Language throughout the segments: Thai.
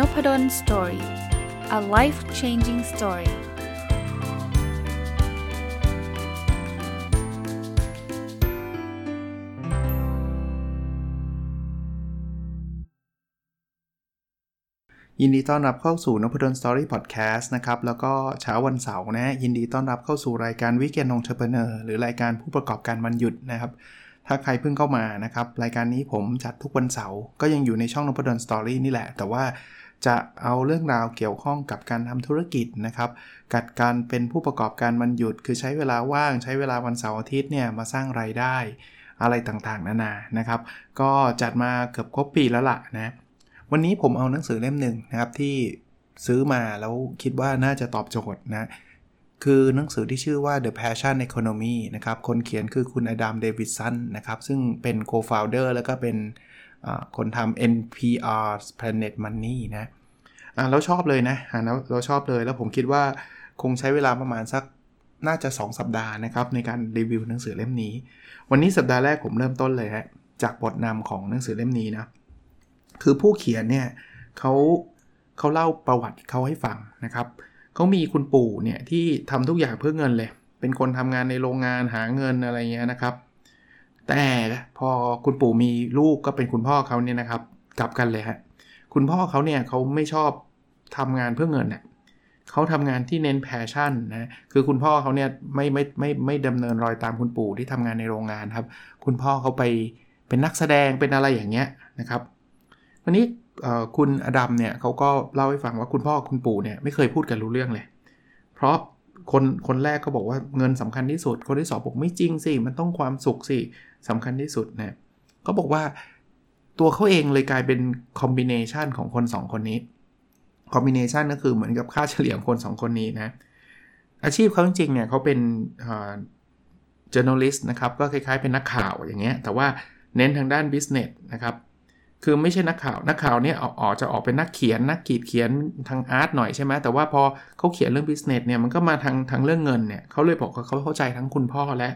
นพด ล Story a life changing story ยินดีต้อนรับเข้าสู่นพดล Story พอดแคสต์นะครับ แล้วก็เช้าวันเสาร์นะยินดีต้อนรับเข้าสู่รายการ Weekend Entrepreneur หรือรายการผู้ประกอบการวันหยุดนะครับ ถ้าใครเพิ่งเข้ามานะครับ รายการนี้ผมจัดทุกวันเสาร์ก็ยังอยู่ในช่องนพดล Story นี่แหละ แต่ว่า จะเอาเรื่องราวเกี่ยวข้องกับการทำธุรกิจนะครับกับการเป็นผู้ประกอบการวันหยุด คือใช้เวลาว่างใช้เวลาวันเสาร์อาทิตย์เนี่ยมาสร้างไรายได้อะไรต่างๆ นานานะครับ ก็จัดมาเกือบครบปีแล้วล่ะนะวันนี้ผมเอาหนังสือเล่มหนึ่งนะครับที่ซื้อมาแล้วคิดว่าน่าจะตอบโจทย์นะคือหนังสือที่ชื่อว่า The Passion Economy นะครับ คนเขียนคือคุณอดัมเดวิดสันนะครับ ซึ่งเป็น co-founder แล้วก็เป็น คนทำ NPR Planet Money นะเราชอบเลยนะเราเราชอบเลยแล้วผมคิดว่าคงใช้เวลาประมาณสักน่าจะ 2 สัปดาห์นะครับ ในการรีวิวหนังสือเล่มนี้ วันนี้สัปดาห์แรกผมเริ่มต้นเลยฮะจากบทนำของหนังสือเล่มนี้นะ คือผู้เขียนเนี่ยเขาเขาเล่าประวัติเขาให้ฟังนะครับเขามีคุณปู่เนี่ยที่ทำทุกอย่างเพื่อเงินเลย เป็นคนทำงานในโรงงานหาเงินอะไรเงี้ยนะครับ แต่พอคุณปู่มีลูกก็เป็นคุณพ่อเขาเนี่ยนะครับ กลับกันเลยฮะคุณพ่อเขาเนี่ยเขาไม่ชอบทำงานเพื่อเงินเน่ยเขาทำงานที่เน้น passion นะคือคุณพ่อเขาเนี่ยไม่ไม่ไม่ไม่ดำเนินรอยตามคุณปู่ที่ทำงานในโรงงานครับ คุณพ่อเขาไปเป็นนักแสดงเป็นอะไรอย่างเงี้ยนะครับวันนี้คุณอดัมเนี่ยเขาก็เล่าให้ฟังว่าคุณพ่อคุณปู่เนี่ยไม่เคยพูดกันรู้เรื่องเลย เพราะ คนคนแรกก็บอกว่าเงินสำคัญที่สุด คนที่สองบอกไม่จริงสิมันต้องความสุขสิสำคัญที่สุดนะเขาบอกว่าตัวเขาเองเลยกลายเป็นคอมบิเนชันของคน 2 คนนี้คอมบิเนชันก็คือเหมือนกับค่าเฉลี่ยของคน 2 คนนี้นะอาชีพเขาจริงๆเนี่ยเขาเป็น journalist นะครับก็คล้ายๆเป็นนักข่าวอย่างเงี้ยแต่ว่าเน้นทางด้าน business นะครับ คือไม่ใช่นักข่าว นักข่าวเนี่ยออกจะออกเป็นนักเขียน นักกีดเขียนทาง art หน่อยใช่ไหมแต่ว่าพอเขาเขียนเรื่อง business เนี่ยมันก็มาทางทางเรื่องเงินเนี่ยเขาเลยบอกว่าเขาเข้าใจทั้งคุณพ่อและ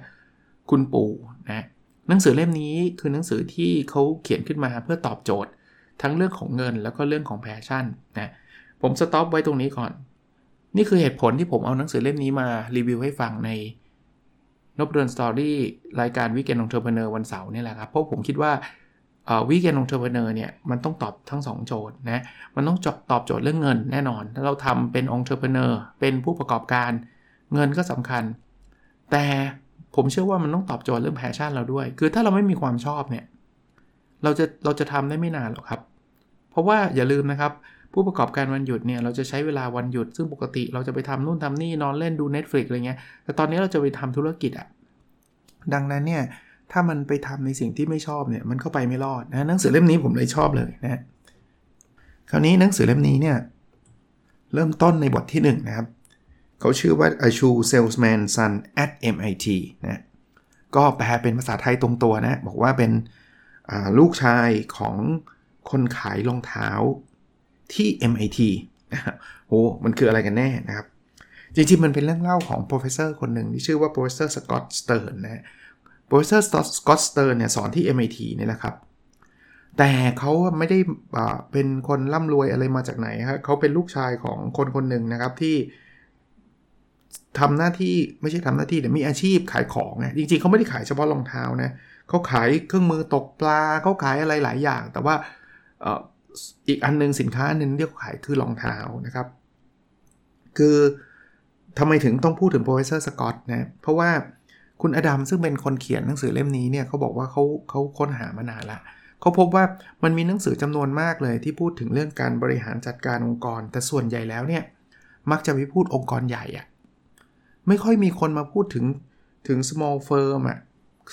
คุณปู่นะหนังสือเล่มนี้คือหนังสือที่เขาเขียนขึ้นมาเพื่อตอบโจทย์ ทั้งเรื่องของเงินแล้วก็เรื่องของ passion นะผม stop ไว้ตรงนี้ก่อน นี่คือเหตุผลที่ผมเอาหนังสือเล่มนี้มารีวิวให้ฟังในนพดล Story รายการ Weekend Entrepreneur วันเสาร์นี่แหละครับเพราะผมคิดว่า Weekend Entrepreneur เนี่ยมันต้องตอบทั้ง 2 โจทย์นะมันต้องตอบโจทย์เรื่องเงินแน่นอน ถ้าเราทำเป็น entrepreneur เป็นผู้ประกอบการเงินก็สำคัญ แต่ผมเชื่อว่ามันต้องตอบโจทย์เรื่อง passion เราด้วย คือถ้าเราไม่มีความชอบเนี่ยเราจะเราจะทำได้ไม่นานหรอกครับ เพราะว่าอย่าลืมนะครับ ผู้ประกอบการวันหยุดเนี่ยเราจะใช้เวลาวันหยุด ซึ่งปกติเราจะไปทำนู่นทำนี่นอนเล่นดู Netflix อะไรเงี้ยแต่ตอนนี้เราจะไปทำธุรกิจอะดังนั้นเนี่ย ถ้ามันไปทำในสิ่งที่ไม่ชอบเนี่ยมันก็ไปไม่รอดนะหนังสือเล่มนี้ผมเลยชอบเลยนะคราวนี้หนังสือเล่มนี้เนี่ยเริ่มต้นในบทที่1นนะครับเขาชื่อว่า A Shoe Salesman Son at MIT นะก็แปลเป็นภาษาไทยตรงตัวนะ บอกว่าเป็นลูกชายของคนขายรองเท้าที่ MIT นะโอ้มันคืออะไรกันแน่นะครับ จริงๆ มันเป็นเรื่องเล่าของ professor คนหนึ่งที่ชื่อว่า professor Scott Stern นะ professor Scott Stern เนี่ยสอนที่ MIT นี่แหละครับ แต่เขาไม่ได้เป็นคนร่ำรวยอะไรมาจากไหนครับเขาเป็นลูกชายของคนคนหนึ่งนะครับที่ทำหน้าที่ไม่ใช่ทำหน้าที่แต่มีอาชีพขายของนะจริงๆเขาไม่ได้ขายเฉพาะรองเท้านะเขาขายเครื่องมือตกปลาเขาขายอะไรหลายอย่าง แต่ว่าอีกอันนึงสินค้าหนึ่งที่เขาขายคือรองเท้านะครับ คือทำไมถึงต้องพูดถึง professor Scott นะเพราะว่า คุณอดัมซึ่งเป็นคนเขียนหนังสือเล่มนี้เนี่ยเขาบอกว่าเขาเขาค้นหามานานละเขาพบว่ามันมีหนังสือจำนวนมากเลยที่พูดถึงเรื่องการบริหารจัดการองค์กร แต่ส่วนใหญ่แล้วเนี่ยมักจะไปพูดองค์กรใหญ่อะไม่ค่อยมีคนมาพูดถึงถึง small firm อะ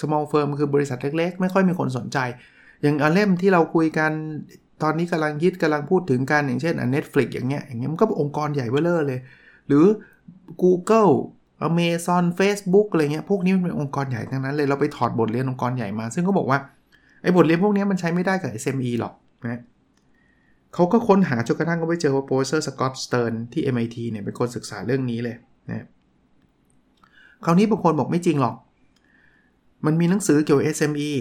small firm คือบริษัทเล็ก ๆ ไม่ค่อยมีคนสนใจ อย่างอเล่มที่เราคุยกันตอนนี้กำลังฮิตกำลังพูดถึงกันอย่างเช่นอัน Netflix อย่างเงี้ยอย่างเงี้ยมันก็องค์กรใหญ่เบ้อเลย หรือ Google Amazon Facebook อะไรเงี้ยพวกนี้มันเป็นองค์กรใหญ่ทั้งนั้นเลยเราไปถอดบทเรียนองค์กรใหญ่มา ซึ่งเขาบอกว่าไอ้บทเรียนพวกนี้มันใช้ไม่ได้กับ SME หรอกนะเขาก็ค้นหาจนกระทั่งก็ไปเจอว่า professor Scott Stern ที่ MIT เนี่ยเป็นคนศึกษาเรื่องนี้เลยนะคราวนี้บางคนบอกไม่จริงหรอก มันมีหนังสือเกี่ยวกับ SME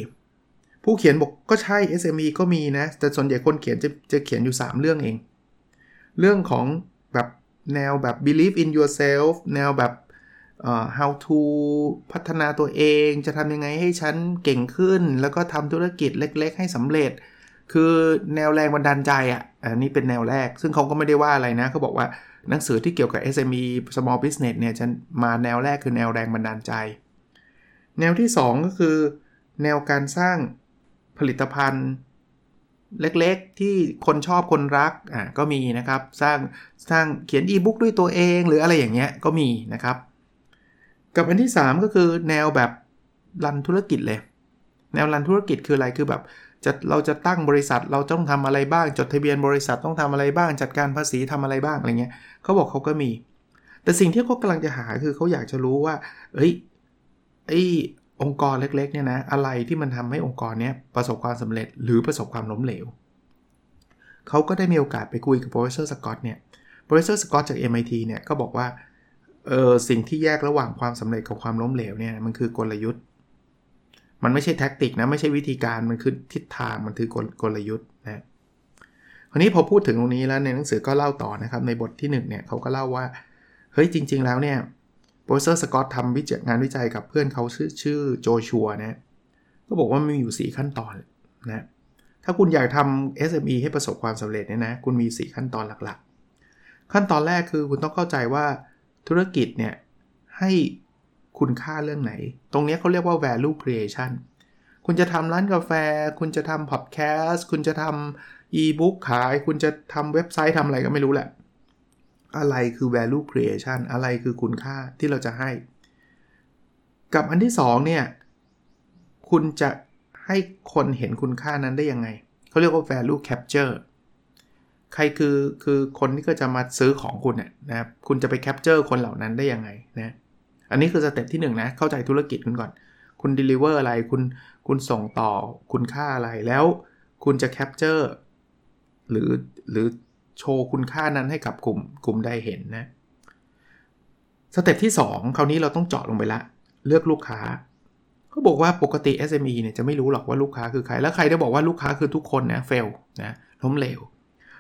ผู้เขียนบอกก็ใช่ SME ก็มีนะ แต่ส่วนใหญ่คนเขียนจะจะเขียนอยู่ 3 เรื่องเอง เรื่องของแบบแนวแบบ believe in yourself แนวแบบ how to พัฒนาตัวเองจะทำยังไงให้ฉันเก่งขึ้น แล้วก็ทำธุรกิจเล็ก ๆ ให้สำเร็จ คือแนวแรงบันดาลใจอะอันนี้เป็นแนวแรก ซึ่งเขาก็ไม่ได้ว่าอะไรนะเขาบอกว่าหนังสือที่เกี่ยวกับ SME small business เนี่ยจะมาแนวแรกคือแนวแรงบันดาลใจ แนวที่ 2 ก็คือ แนวการสร้างผลิตภัณฑ์เล็กๆ ที่คนชอบคนรักอ่าก็มีนะครับ สร้างสร้างเขียนอีบุ๊กด้วยตัวเอง หรืออะไรอย่างเงี้ยก็มีนะครับ กับอันที่ 3 ก็คือแนวแบบรันธุรกิจเลย แนวรันธุรกิจคืออะไรคือแบบจะเราจะตั้งบริษัทเราต้องทำอะไรบ้าง จดทะเบียนบริษัทต้องทำอะไรบ้าง จัดการภาษีทำอะไรบ้างอะไรเงี้ยเขาบอกเขาก็มี แต่สิ่งที่เขากำลังจะหาคือเขาอยากจะรู้ว่าเอ้ยไอองค์กรเล็กๆเนี่ยนะอะไรที่มันทำให้องค์กรเนี้ยประสบความสำเร็จหรือประสบความล้มเหลวเขาก็ได้มีโอกาสไปคุยกับ professor Scott เนี่ย professor Scott จาก MIT เนี่ยก็บอกว่า เออสิ่งที่แยกระหว่างความสำเร็จกับความล้มเหลวเนี่ยมันคือกลยุทธ์ มันไม่ใช่ tactic นะ ไม่ใช่วิธีการมันคือทิศทางมันคือกลกลยุทธ์นะคราวนี้พอพูดถึงตรงนี้แล้วในหนังสือก็เล่าต่อนะครับ ในบทที่1เนี่ยเขาก็เล่าว่า เฮ้ยจริง ๆ แล้วเนี่ยโปรเซอร์สกอตทำวิจัยงานวิจัยกับเพื่อนเขาชื่อชื่อโจชัวนะก็บอกว่ามีอยู่ 4 ขั้นตอนนะถ้าคุณอยากทำ SME ให้ประสบความสำเร็จเนี่ยนะคุณมี 4 ขั้นตอนหลักๆ ขั้นตอนแรกคือคุณต้องเข้าใจว่า ธุรกิจเนี่ยให้คุณค่าเรื่องไหน ตรงนี้เขาเรียกว่า value creation คุณจะทำร้านกาแฟ คุณจะทำ podcast คุณจะทำ e-book ขาย คุณจะทำเว็บไซต์ทำอะไรก็ไม่รู้แหละ อะไรคือ value creation อะไรคือคุณค่าที่เราจะให้ กับอันที่2เนี่ย คุณจะให้คนเห็นคุณค่านั้นได้ยังไง เขาเรียกว่า value capture ใครคือคือคนที่ก็จะมาซื้อของคุณเนี่ยนะครับคุณจะไป capture คนเหล่านั้นได้ยังไงนะอันนี้คือ step ที่1 นะเข้าใจธุรกิจคุณก่อน คุณ deliver อะไรคุณคุณส่งต่อคุณค่าอะไรแล้วคุณจะ capture หรือหรือโชว์คุณค่านั้นให้กับกลุ่มกลุ่มได้เห็นนะ step ที่ 2 คราวนี้เราต้องเจาะลงไปละ เลือกลูกค้าเขาบอกว่าปกติ SME เนี่ยจะไม่รู้หรอกว่าลูกค้าคือใคร แล้วใครได้บอกว่าลูกค้าคือทุกคนนะ fail นะล้มเหลว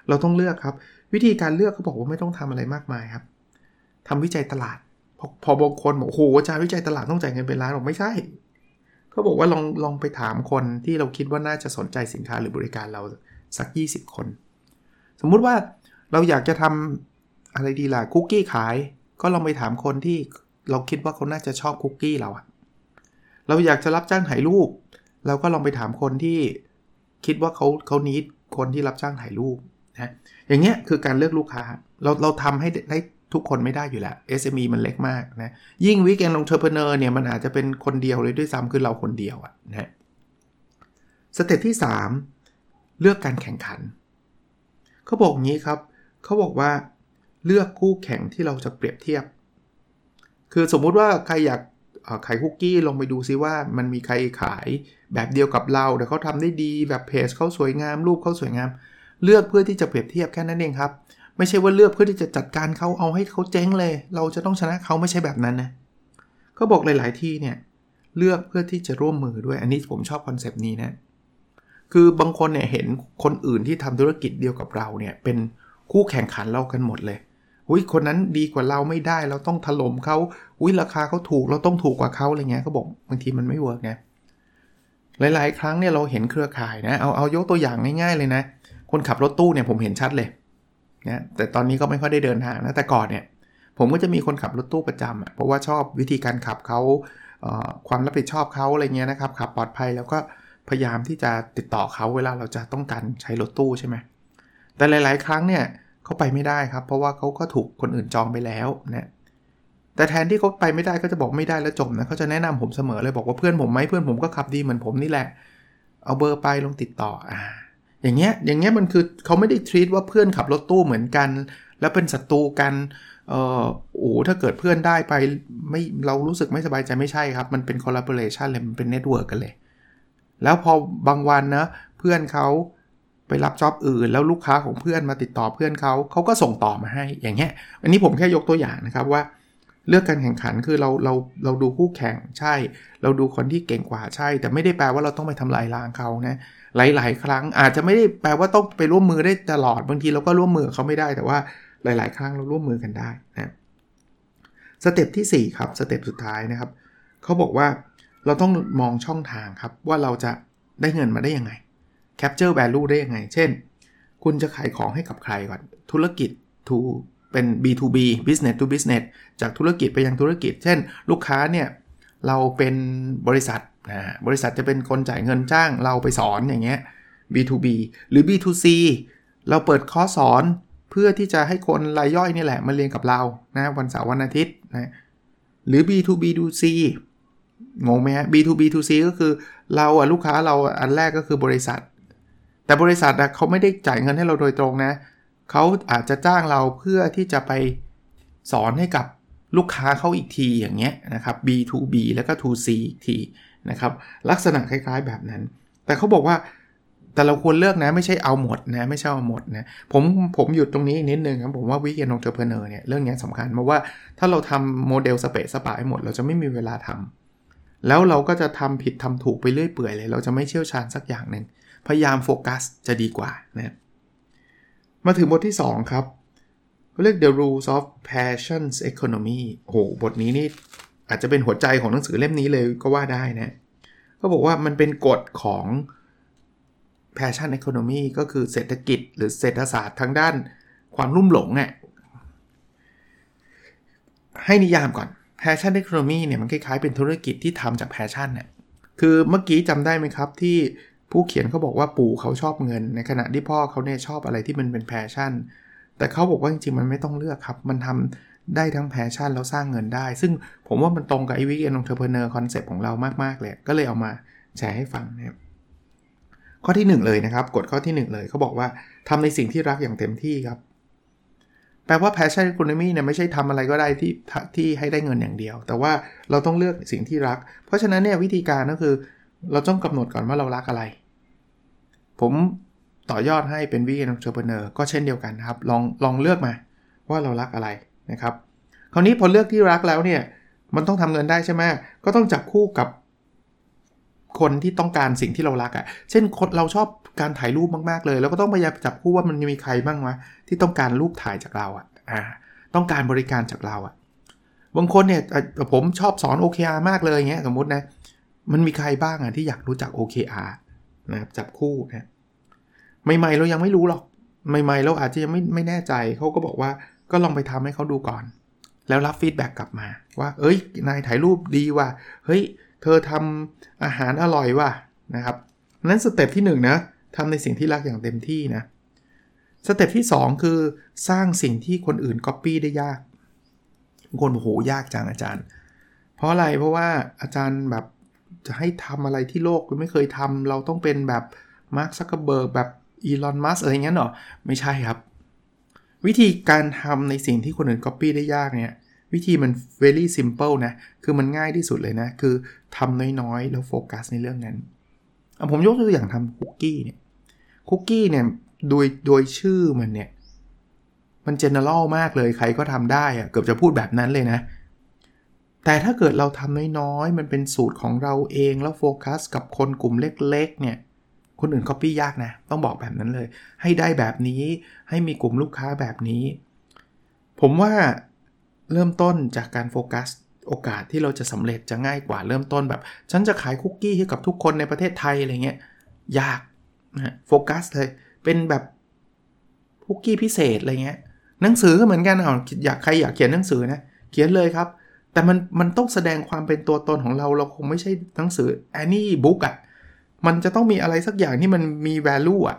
เราต้องเลือกครับ วิธีการเลือกเขาบอกว่าไม่ต้องทำอะไรมากมายครับทำวิจัยตลาด พอพอบางคนบอกโอ้โหอาจารย์วิจัยตลาดต้องจ่ายเงินเป็นล้านบอกไม่ใช่เขาบอกว่าลองลองไปถามคนที่เราคิดว่าน่าจะสนใจสินค้าหรือบริการเราสัก 20 คน สมมุติว่าเราอยากจะทำอะไรดีล่ะคุกกี้ขาย ก็ลองไปถามคนที่เราคิดว่าเขาน่าจะชอบคุกกี้เราอะเราอยากจะรับจ้างถ่ายรูปเราก็ลองไปถามคนที่คิดว่าเขาเขานิดคนที่รับจ้างถ่ายรูป นะอย่างเงี้ยคือการเลือกลูกค้า เราเราทำให้ได้ทุกคนไม่ได้อยู่แล้ว SME มันเล็กมากนะยิ่ง Weekend Entrepreneur เนี่ยมันอาจจะเป็นคนเดียวเลยด้วยซ้ำคือเราคนเดียวอะนะ step ที่ 3 เลือกการแข่งขัน เขาบอกงี้ครับ เขาบอกว่าเลือกคู่แข่งที่เราจะเปรียบเทียบ คือสมมุติว่าใครอยากขายคุกกี้ลงไปดูซิว่ามันมีใครขายแบบเดียวกับเราแต่เขาทำได้ดีแบบเพจเขาสวยงามรูปเขาสวยงาม เลือกเพื่อที่จะเปรียบเทียบแค่นั้นเองครับ ไม่ใช่ว่าเลือกเพื่อที่จะจัดการเขาเอาให้เขาเจ๊งเลย เราจะต้องชนะเขาไม่ใช่แบบนั้นนะเขาบอกหลาย ๆ ที่เนี่ยเลือกเพื่อที่จะร่วมมือด้วยอันนี้ผมชอบ concept นี้นะคือบางคนเนี่ยเห็นคนอื่นที่ทำธุรกิจเดียวกับเราเนี่ยเป็นคู่แข่งขันเรากันหมดเลยอุ้ยคนนั้นดีกว่าเราไม่ได้เราต้องถล่มเขาอุ้ยราคาเขาถูกเราต้องถูกกว่าเขาอะไรเงี้ยเขาบอกบางทีมันไม่เวิร์กนะหลาย ๆ ครั้งเนี่ยเราเห็นเครือข่ายนะเอาเอายกตัวอย่างง่าย ๆ เลยนะ คนขับรถตู้เนี่ยผมเห็นชัดเลยนะแต่ตอนนี้ก็ไม่ค่อยได้เดินทางนะแต่ก่อนเนี่ยผมก็จะมีคนขับรถตู้ประจำเพราะว่าชอบวิธีการขับเขาความรับผิดชอบเขาอะไรเงี้ยนะครับขับปลอดภัยแล้วก็พยายามที่จะติดต่อเขาเวลาเราจะต้องการใช้รถตู้ใช่ไหมแต่หลาย ๆ ครั้งเนี่ยเขาไปไม่ได้ครับ เพราะว่าเขาก็ถูกคนอื่นจองไปแล้วนะแต่แทนที่เขาไปไม่ได้ก็จะบอกไม่ได้แล้วจบนะเขาจะแนะนำผมเสมอเลยบอกว่าเพื่อนผมไหมเพื่อนผมก็ขับดีเหมือนผมนี่แหละ เอาเบอร์ไปลงติดต่ออ่า อย่างเงี้ยอย่างเงี้ยมันคือเขาไม่ได้ treat ว่าเพื่อนขับรถตู้เหมือนกัน แล้วเป็นศัตรูกันเออโอ้ถ้าเกิดเพื่อนได้ไปไม่เรารู้สึกไม่สบายใจไม่ใช่ครับ มันเป็น collaboration เลยมันเป็น network กันเลย แล้วพอบางวันนะเพื่อนเขาไปรับจ็อบอื่น แล้วลูกค้าของเพื่อนมาติดต่อเพื่อนเขาเขาก็ส่งต่อมาให้อย่างเงี้ยอันนี้ผมแค่ยกตัวอย่างนะครับว่า เลือกการแข่งขันคือเราเราเราดูคู่แข่งใช่ เราดูคนที่เก่งกว่าใช่ แต่ไม่ได้แปลว่าเราต้องไปทำลายล้างเขานะ หลาย ๆ ครั้งอาจจะไม่ได้แปลว่าต้องไปร่วมมือได้ตลอดบางทีเราก็ร่วมมือเขาไม่ได้แต่ว่าหลาย ๆ ครั้งเราร่วมมือกันได้นะสเต็ปที่ 4 ครับสเต็ปสุดท้ายนะครับเขาบอกว่าเราต้องมองช่องทางครับว่าเราจะได้เงินมาได้ยังไง capture value ได้ยังไง เช่น คุณจะขายของให้กับใครก่อน ธุรกิจ to เป็น B2B business to business จากธุรกิจไปยังธุรกิจ เช่น ลูกค้าเนี่ย เราเป็นบริษัท นะบริษัทจะเป็นคนจ่ายเงินจ้างเราไปสอนอย่างเงี้ย B2B หรือ B2C เราเปิดคอร์สสอนเพื่อที่จะให้คนรายย่อยนี่แหละมาเรียนกับเรานะวันเสาร์วันอาทิตย์นะหรือ B2B2C งงไหมฮะ B2B2C ก็คือเราอะลูกค้าเราอันแรกก็คือบริษัท แต่บริษัทอะเขาไม่ได้จ่ายเงินให้เราโดยตรงนะเขาอาจจะจ้างเราเพื่อที่จะไปสอนให้กับลูกค้าเขาอีกทีอย่างเงี้ยนะครับ B2B แล้วก็ 2C อีกที นะครับลักษณะคล้ายๆแบบนั้น แต่เขาบอกว่าแต่เราควรเลือกนะไม่ใช่เอาหมดนะไม่ใช่เอาหมดนะผมผมหยุดตรงนี้นิดนึงครับผมว่า Weekend Entrepreneur เนี่ยเรื่องนี้สำคัญเพราะว่าถ้าเราทำโมเดลสะเปะสะปะไปหมด เราจะไม่มีเวลาทำแล้วเราก็จะทำผิดทำถูกไปเรื่อยเปื่อยเลย เราจะไม่เชี่ยวชาญสักอย่างหนึ่งพยายามโฟกัสจะดีกว่านะมาถึงบทที่ 2 ครับเรียก The Rules of Passion Economy โอ้โหบทนี้นี่ อาจจะเป็นหัวใจของหนังสือเล่มนี้เลยก็ว่าได้นะก็บอกว่ามันเป็นกฎของ Passion Economy ก็คือเศรษฐกิจหรือเศรษฐศาสตร์ทางด้านความลุ่มหลงอะให้นิยามก่อน Passion Economy เนี่ยมันคล้ายๆเป็นธุรกิจที่ทำจาก Passion เนี่ยคือเมื่อกี้จำได้ไหมครับที่ผู้เขียนเขาบอกว่าปู่เขาชอบเงิน ในขณะที่พ่อเขาเนี่ยชอบอะไรที่มันเป็น passion แต่เขาบอกว่าจริงๆมันไม่ต้องเลือกครับ มันทำ ได้ทั้ง passion แล้วสร้างเงินได้ ซึ่งผมว่ามันตรงกับไอ Weekend Entrepreneur concept ของเรามาก ๆ เลย ก็เลยเอามาแชร์ให้ฟังนะครับข้อที่ 1 เลยนะครับ กฎข้อที่ 1 เลยเขาบอกว่าทำในสิ่งที่รักอย่างเต็มที่ครับ แปลว่า passion economy เนี่ยไม่ใช่ทำอะไรก็ได้ที่ที่ให้ได้เงินอย่างเดียว แต่ว่าเราต้องเลือกสิ่งที่รัก เพราะฉะนั้นเนี่ยวิธีการก็คือ เราต้องกำหนดก่อนว่าเรารักอะไร ผมต่อยอดให้เป็น Weekend Entrepreneur ก็เช่นเดียวกันครับ ลองลองเลือกมาว่าเรารักอะไร นะครับ คราวนี้พอเลือกที่รักแล้วเนี่ยมันต้องทำเงินได้ใช่ไหมก็ต้องจับคู่กับคนที่ต้องการสิ่งที่เรารักอะ่ะ เช่นคนเราชอบการถ่ายรูปมากๆเลย แล้วก็ต้องพยายามจับคู่ว่ามันมีใครบ้างวะที่ต้องการรูปถ่ายจากเราอะ่ะต้องการบริการจากเราอะ่ะ บางคนเนี่ยผมชอบสอน OKR มากเลยเงี้ยสมมตินะมันมีใครบ้างอะที่อยากรู้จัก OKR นะครับจับคู่นะใหม่ๆเรายังไม่รู้หรอกใหม่ๆเราอาจจะยังไม่ไม่แน่ใจเขาก็บอกว่า ก็ลองไปทำให้เขาดูก่อน แล้วรับ feedback กลับมา ว่า เอ้ย นายถ่ายรูปดีว่ะ เฮ้ย เธอทำอาหารอร่อยว่ะนะครับนั้น step ที่1 นะทำในสิ่งที่รักอย่างเต็มที่นะ step ที่ 2 คือสร้างสิ่งที่คนอื่นก๊อปปี้ได้ยาก คนบอกโหยากจังอาจารย์ เพราะอะไร เพราะว่าอาจารย์แบบจะให้ทำอะไรที่โลกไม่เคยทำเราต้องเป็นแบบมาร์คซักเกอร์เบิร์กแบบอีลอน มัสก์อะไรเงี้ยหรอไม่ใช่ครับ วิธีการทำในสิ่งที่คนอื่น copy ได้ยากเนี่ย วิธีมัน very simple นะ คือมันง่ายที่สุดเลยนะ คือทำน้อยๆ แล้วโฟกัสในเรื่องนั้น ผมยกตัวอย่างทำคุกกี้เนี่ย คุกกี้เนี่ย โดย โดยชื่อมันเนี่ย มัน general มากเลย ใครก็ทำได้อะเกือบจะพูดแบบนั้นเลยนะ แต่ถ้าเกิดเราทำน้อยๆ มันเป็นสูตรของเราเอง แล้วโฟกัสกับคนกลุ่มเล็ก ๆ เนี่ย คนอื่นก็ปี้ยากนะ ต้องบอกแบบนั้นเลย ให้ได้แบบนี้ ให้มีกลุ่มลูกค้าแบบนี้ ผมว่าเริ่มต้นจากการโฟกัสโอกาสที่เราจะสำเร็จจะง่ายกว่าเริ่มต้นแบบ ฉันจะขายคุกกี้ให้กับทุกคนในประเทศไทยอะไรเงี้ยยากนะโฟกัสเลย เป็นแบบคุกกี้พิเศษอะไรเงี้ยหนังสือก็เหมือนกันเอาอยากใครอยากเขียนหนังสือนะเขียนเลยครับ แต่มันมันต้องแสดงความเป็นตัวตนของเราเราคงไม่ใช่หนังสือ any book อะ่ะ มันจะต้องมีอะไรสักอย่างที่มันมี value อะ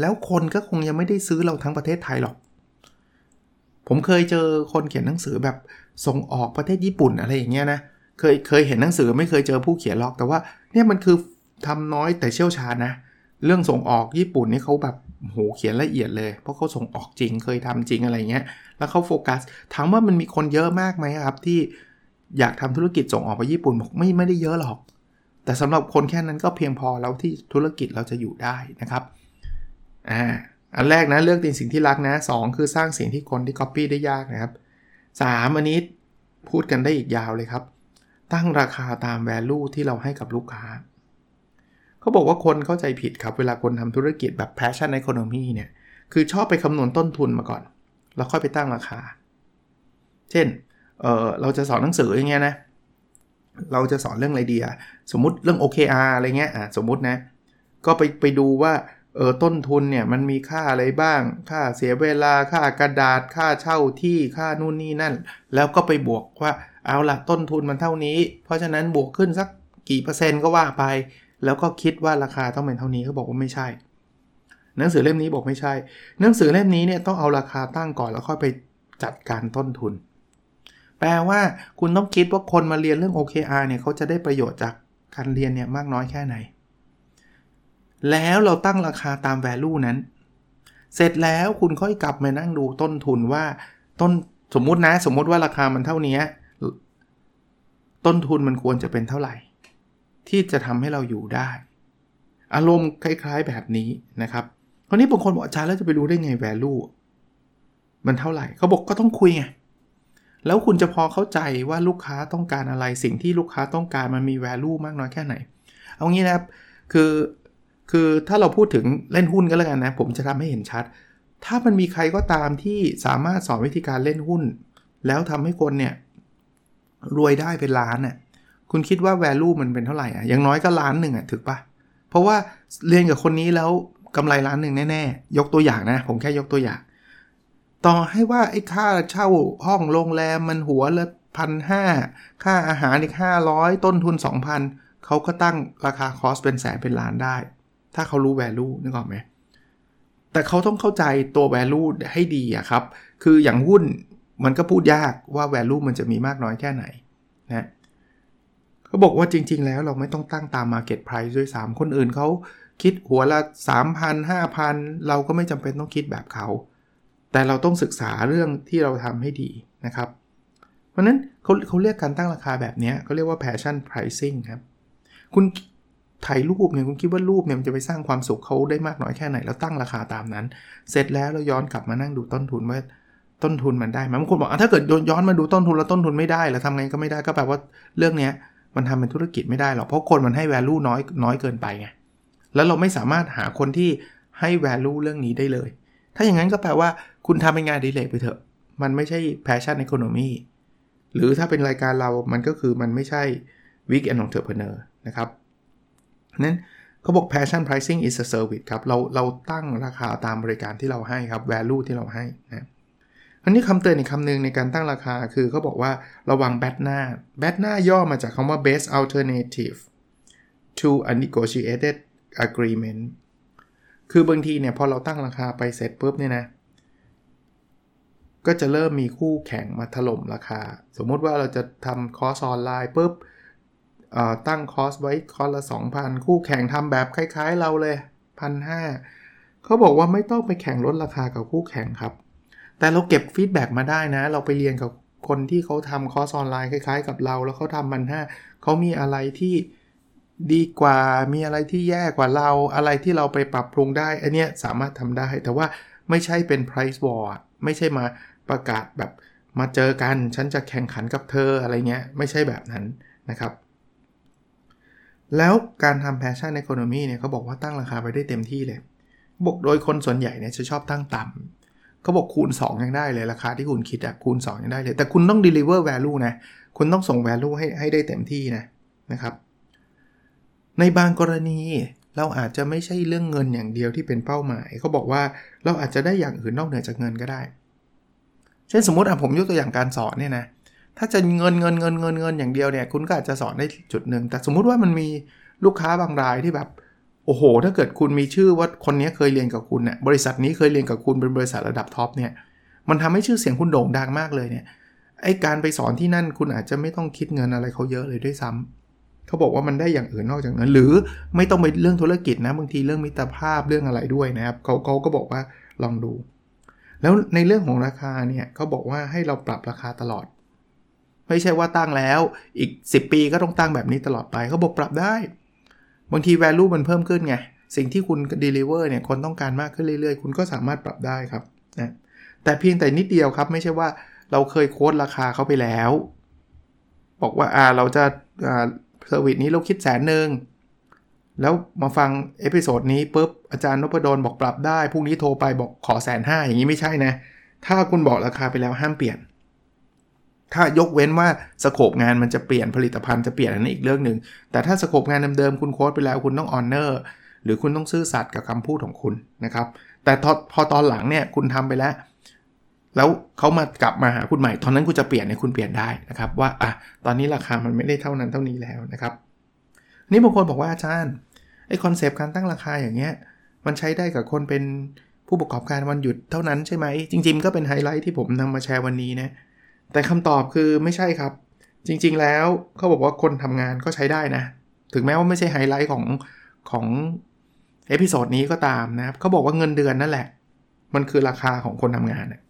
แล้วคนก็คงยังไม่ได้ซื้อเราทั้งประเทศไทยหรอก ผมเคยเจอคนเขียนหนังสือแบบส่งออกประเทศญี่ปุ่นอะไรอย่างเงี้ยนะ เคยเคยเห็นหนังสือไม่เคยเจอผู้เขียนหรอก แต่ว่าเนี่ยมันคือทำน้อยแต่เชี่ยวชาญนะ เรื่องส่งออกญี่ปุ่นนี่เขาแบบโหเขียนละเอียดเลย เพราะเขาส่งออกจริงเคยทำจริงอะไรเงี้ย แล้วเขาโฟกัส ถามว่ามันมีคนเยอะมากไหมครับที่อยากทำธุรกิจส่งออกไปญี่ปุ่นบอกไม่ไม่ได้เยอะหรอก แต่สำหรับคนแค่นั้นก็เพียงพอแล้วที่ธุรกิจเราจะอยู่ได้นะครับอ่าอันแรกนะเลือกในสิ่งที่รักนะ 2 คือสร้างสิ่งที่คนที่ Copy ได้ยากนะครับ 3 อันนี้พูดกันได้อีกยาวเลยครับ ตั้งราคาตาม value ที่เราให้กับลูกค้า เขาบอกว่าคนเข้าใจผิดครับ เวลาคนทำธุรกิจแบบ passion economy เนี่ย คือชอบไปคำนวณต้นทุนมาก่อน แล้วค่อยไปตั้งราคา เช่นเเราจะสอนหนังสืออย่างเงี้ยนะ เราจะสอนเรื่องอะไรดีอะสมมติเรื่อง OKR อะไรเงี้ยอะสมมตินะ ก็ไปไปดูว่าเออต้นทุนเนี่ยมันมีค่าอะไรบ้าง ค่าเสียเวลาค่ากระดาษค่าเช่าที่ค่านู่นนี่นั่น แล้วก็ไปบวกว่าเอาละต้นทุนมันเท่านี้ เพราะฉะนั้นบวกขึ้นสักกี่เปอร์เซ็นต์ก็ว่าไป แล้วก็คิดว่าราคาต้องเป็นเท่านี้เขาบอกว่าไม่ใช่ หนังสือเล่มนี้บอกไม่ใช่ หนังสือเล่มนี้เนี่ยต้องเอาราคาตั้งก่อนแล้วค่อยไปจัดการต้นทุน แปลว่าคุณต้องคิดว่าคนมาเรียนเรื่อง OKR เนี่ยเขาจะได้ประโยชน์จากการเรียนเนี่ยมากน้อยแค่ไหน แล้วเราตั้งราคาตาม value นั้น เสร็จแล้วคุณค่อยกลับมานั่งดูต้นทุนว่าต้นสมมุตินะ สมมุติว่าราคามันเท่านี้ ต้นทุนมันควรจะเป็นเท่าไหร่ ที่จะทำให้เราอยู่ได้ อารมณ์คล้ายๆแบบนี้นะครับคราวนี้บางคนบอกอาจารย์แล้วจะไปรู้ได้ไง value มันเท่าไหร่เขาบอกก็ต้องคุยไง แล้วคุณจะพอเข้าใจว่าลูกค้าต้องการอะไรสิ่งที่ลูกค้าต้องการมันมี value มากน้อยแค่ไหน เอางี้นะครับ คือคือถ้าเราพูดถึงเล่นหุ้นก็แล้วกันนะ ผมจะทำให้เห็นชัด ถ้ามันมีใครก็ตามที่สามารถสอนวิธีการเล่นหุ้น แล้วทำให้คนเนี่ยรวยได้เป็นล้านน่ะคุณคิดว่า value มันเป็นเท่าไหร่อะอย่างน้อยก็ล้านหนึ่งอะถึกปะเพราะว่าเรียนกับคนนี้แล้วกำไรล้านหนึ่งแน่ๆ ยกตัวอย่างนะ ผมแค่ยกตัวอย่าง ต่อให้ว่าไอ้ค่าเช่าห้องโรงแรมมันหัวละพันห้าค่าอาหารอีกห้าร้อยต้นทุน 2,000เขาก็ตั้งราคาคอสเป็นแสนเป็นล้านได้ ถ้าเขารู้ value นึกออกไหมแต่เขาต้องเข้าใจตัว value ให้ดีอะครับ คืออย่างหุ้นมันก็พูดยากว่า value มันจะมีมากน้อยแค่ไหนนะเขาบอกว่าจริง ๆ แล้วเราไม่ต้องตั้งตาม market price ด้วยซ้ำคนอื่นเขาคิดหัวละ 3,000 5,000 เราก็ไม่จำเป็นต้องคิดแบบเขา แต่เราต้องศึกษาเรื่องที่เราทำให้ดีนะครับ เพราะนั้นเขาเขาเรียกการตั้งราคาแบบนี้เขาเรียกว่า passion pricing ครับ คุณถ่ายรูปเนี่ยคุณคิดว่ารูปเนี่ยมันจะไปสร้างความสุขเขาได้มากน้อยแค่ไหนแล้วตั้งราคาตามนั้น เสร็จแล้วเราย้อนกลับมานั่งดูต้นทุนว่าต้นทุนมันได้ไหมบางคนบอกอถ้าเกิดย้อนมาดูต้นทุนแล้วต้นทุนไม่ได้แล้วทำไงก็ไม่ได้ก็แปลว่าเรื่องเนี้ยมันทำเป็นธุรกิจไม่ได้หรอกเพราะคนมันให้ value น้อยน้อยเกินไปไงแล้วเราไม่สามารถหาคนที่ให้ value เรื่องนี้ได้เลย ถ้าอย่างนั้นก็แปลว่าคุณทำเป็นงานดีเลยไปเถอะ มันไม่ใช่ passion economy หรือถ้าเป็นรายการเรา มันก็คือมันไม่ใช่ week end entrepreneur นะครับนั้นเขาบอก passion pricing is a service ครับ เราเราตั้งราคาตามบริการที่เราให้ครับ value ที่เราให้นะอันนี้คำเตือนอีกคำหนึ่งในการตั้งราคาคือเขาบอกว่าระวังแบทหน้าแบทหน้าย่อมาจากคำว่า best alternative to a negotiated agreement คือบางทีเนี่ยพอเราตั้งราคาไปเสร็จปุ๊บเนี่ยนะ ก็จะเริ่มมีคู่แข่งมาถล่มราคา สมมติว่าเราจะทำคอร์สออนไลน์ปุ๊บตั้งคอร์สไว้คอร์สละ 2,000 คู่แข่งทำแบบคล้ายๆ เราเลยพันห้าเขาบอกว่าไม่ต้องไปแข่งลดราคากับคู่แข่งครับ แต่เราเก็บ feedback มาได้นะ เราไปเรียนกับคนที่เขาทำคอร์สออนไลน์คล้ายๆ กับเรา แล้วเขาทำพันห้าเขามีอะไรที่ ดีกว่า มีอะไรที่แย่กว่าเรา อะไรที่เราไปปรับปรุงได้ อันเนี้ยสามารถทำได้ แต่ว่าไม่ใช่เป็น price war ไม่ใช่มาประกาศแบบมาเจอกัน ฉันจะแข่งขันกับเธออะไรเงี้ย ไม่ใช่แบบนั้นนะครับ แล้วการทำ passion economy เนี่ยเขาบอกว่าตั้งราคาไปได้เต็มที่เลย บอกโดยคนส่วนใหญ่เนี่ยจะชอบตั้งต่ำเขาบอกคูณ 2 ยังได้เลย ราคาที่คุณคิดอะคูณ 2 ยังได้เลย แต่คุณต้อง deliver value นะ คุณต้องส่ง value ให้ให้ได้เต็มที่นะนะครับ ในบางกรณีเราอาจจะไม่ใช่เรื่องเงินอย่างเดียวที่เป็นเป้าหมายเขาบอกว่าเราอาจจะได้อย่างอื่นนอกเหนือจากเงินก็ได้ เช่นสมมติอะผมยกตัวอย่างการสอนเนี่ยนะถ้าจะเงินเงินเงินเงินเงินอย่างเดียวเนี่ยคุณก็อาจจะสอนได้จุดหนึ่งแต่สมมุติว่ามันมีลูกค้าบางรายที่แบบโอ้โห ถ้าเกิดคุณมีชื่อว่าคนนี้เคยเรียนกับคุณเนี่ยบริษัทนี้เคยเรียนกับคุณเป็นบริษัทระดับท็อปเนี่ยมันทำให้ชื่อเสียงคุณโด่งดังมากเลยเนี่ยไอการไปสอนที่นั่นคุณอาจจะไม่ต้องคิดเงินอะไรเขาเยอะเลยด้วยซ้ำ เขาบอกว่ามันได้อย่างอื่นนอกจากเงินหรือไม่ต้องไปเรื่องธุรกิจนะบางทีเรื่องมิตรภาพเรื่องอะไรด้วยนะครับเขาเขาก็บอกว่าลองดู แล้วในเรื่องของราคาเนี่ยเขาบอกว่าให้เราปรับราคาตลอด ไม่ใช่ว่าตั้งแล้วอีก 10 ปีก็ต้องตั้งแบบนี้ตลอดไปเขาบอกปรับได้ บางที value มันเพิ่มขึ้นไงสิ่งที่คุณ deliver เนี่ยคนต้องการมากขึ้นเรื่อยๆ คุณก็สามารถปรับได้ครับนะแต่เพียงแต่นิดเดียวครับ ไม่ใช่ว่าเราเคย quote ราคาเขาไปแล้ว บอกว่าอ่าเราจะอ่า service นี้เราคิดแสนหนึ่งแล้วมาฟัง episode นี้ปุ๊บอาจารย์นพดลบอกปรับได้พรุ่งนี้โทรไปบอกขอแสนห้าอย่างนี้ไม่ใช่นะ ถ้าคุณบอกราคาไปแล้วห้ามเปลี่ยน ถ้ายกเว้นว่า scope งานมันจะเปลี่ยนผลิตภัณฑ์จะเปลี่ยนอันนี้อีกเรื่องหนึ่งแต่ถ้า scope งานเดิมๆคุณ quote ไปแล้วคุณต้อง honor หรือคุณต้องซื่อสัตย์กับคำพูดของคุณนะครับ แต่พอตอนหลังเนี่ยคุณทำไปแล้ว แล้วเขามากลับมาหาคุณใหม่ตอนนั้นคุณจะเปลี่ยนเนี่ยคุณเปลี่ยนได้นะครับว่าอะตอนนี้ราคามันไม่ได้เท่านั้นเท่านี้แล้วนะครับ นี่บางคนบอกว่าอาจารย์ไอ้ concept การตั้งราคาอย่างเงี้ยมันใช้ได้กับคนเป็นผู้ประกอบการวันหยุดเท่านั้นใช่ไหมจริง ๆ ก็เป็นไฮไลท์ที่ผมนำมาแชร์วันนี้นะแต่คำตอบคือไม่ใช่ครับ จริง ๆ แล้วเขาบอกว่าคนทำงานก็ใช้ได้นะ ถึงแม้ว่าไม่ใช่ไฮไลท์ของของ episode นี้ก็ตามนะครับเขาบอกว่าเงินเดือนนั่นแหละ มันคือราคาของคนทำงานนะ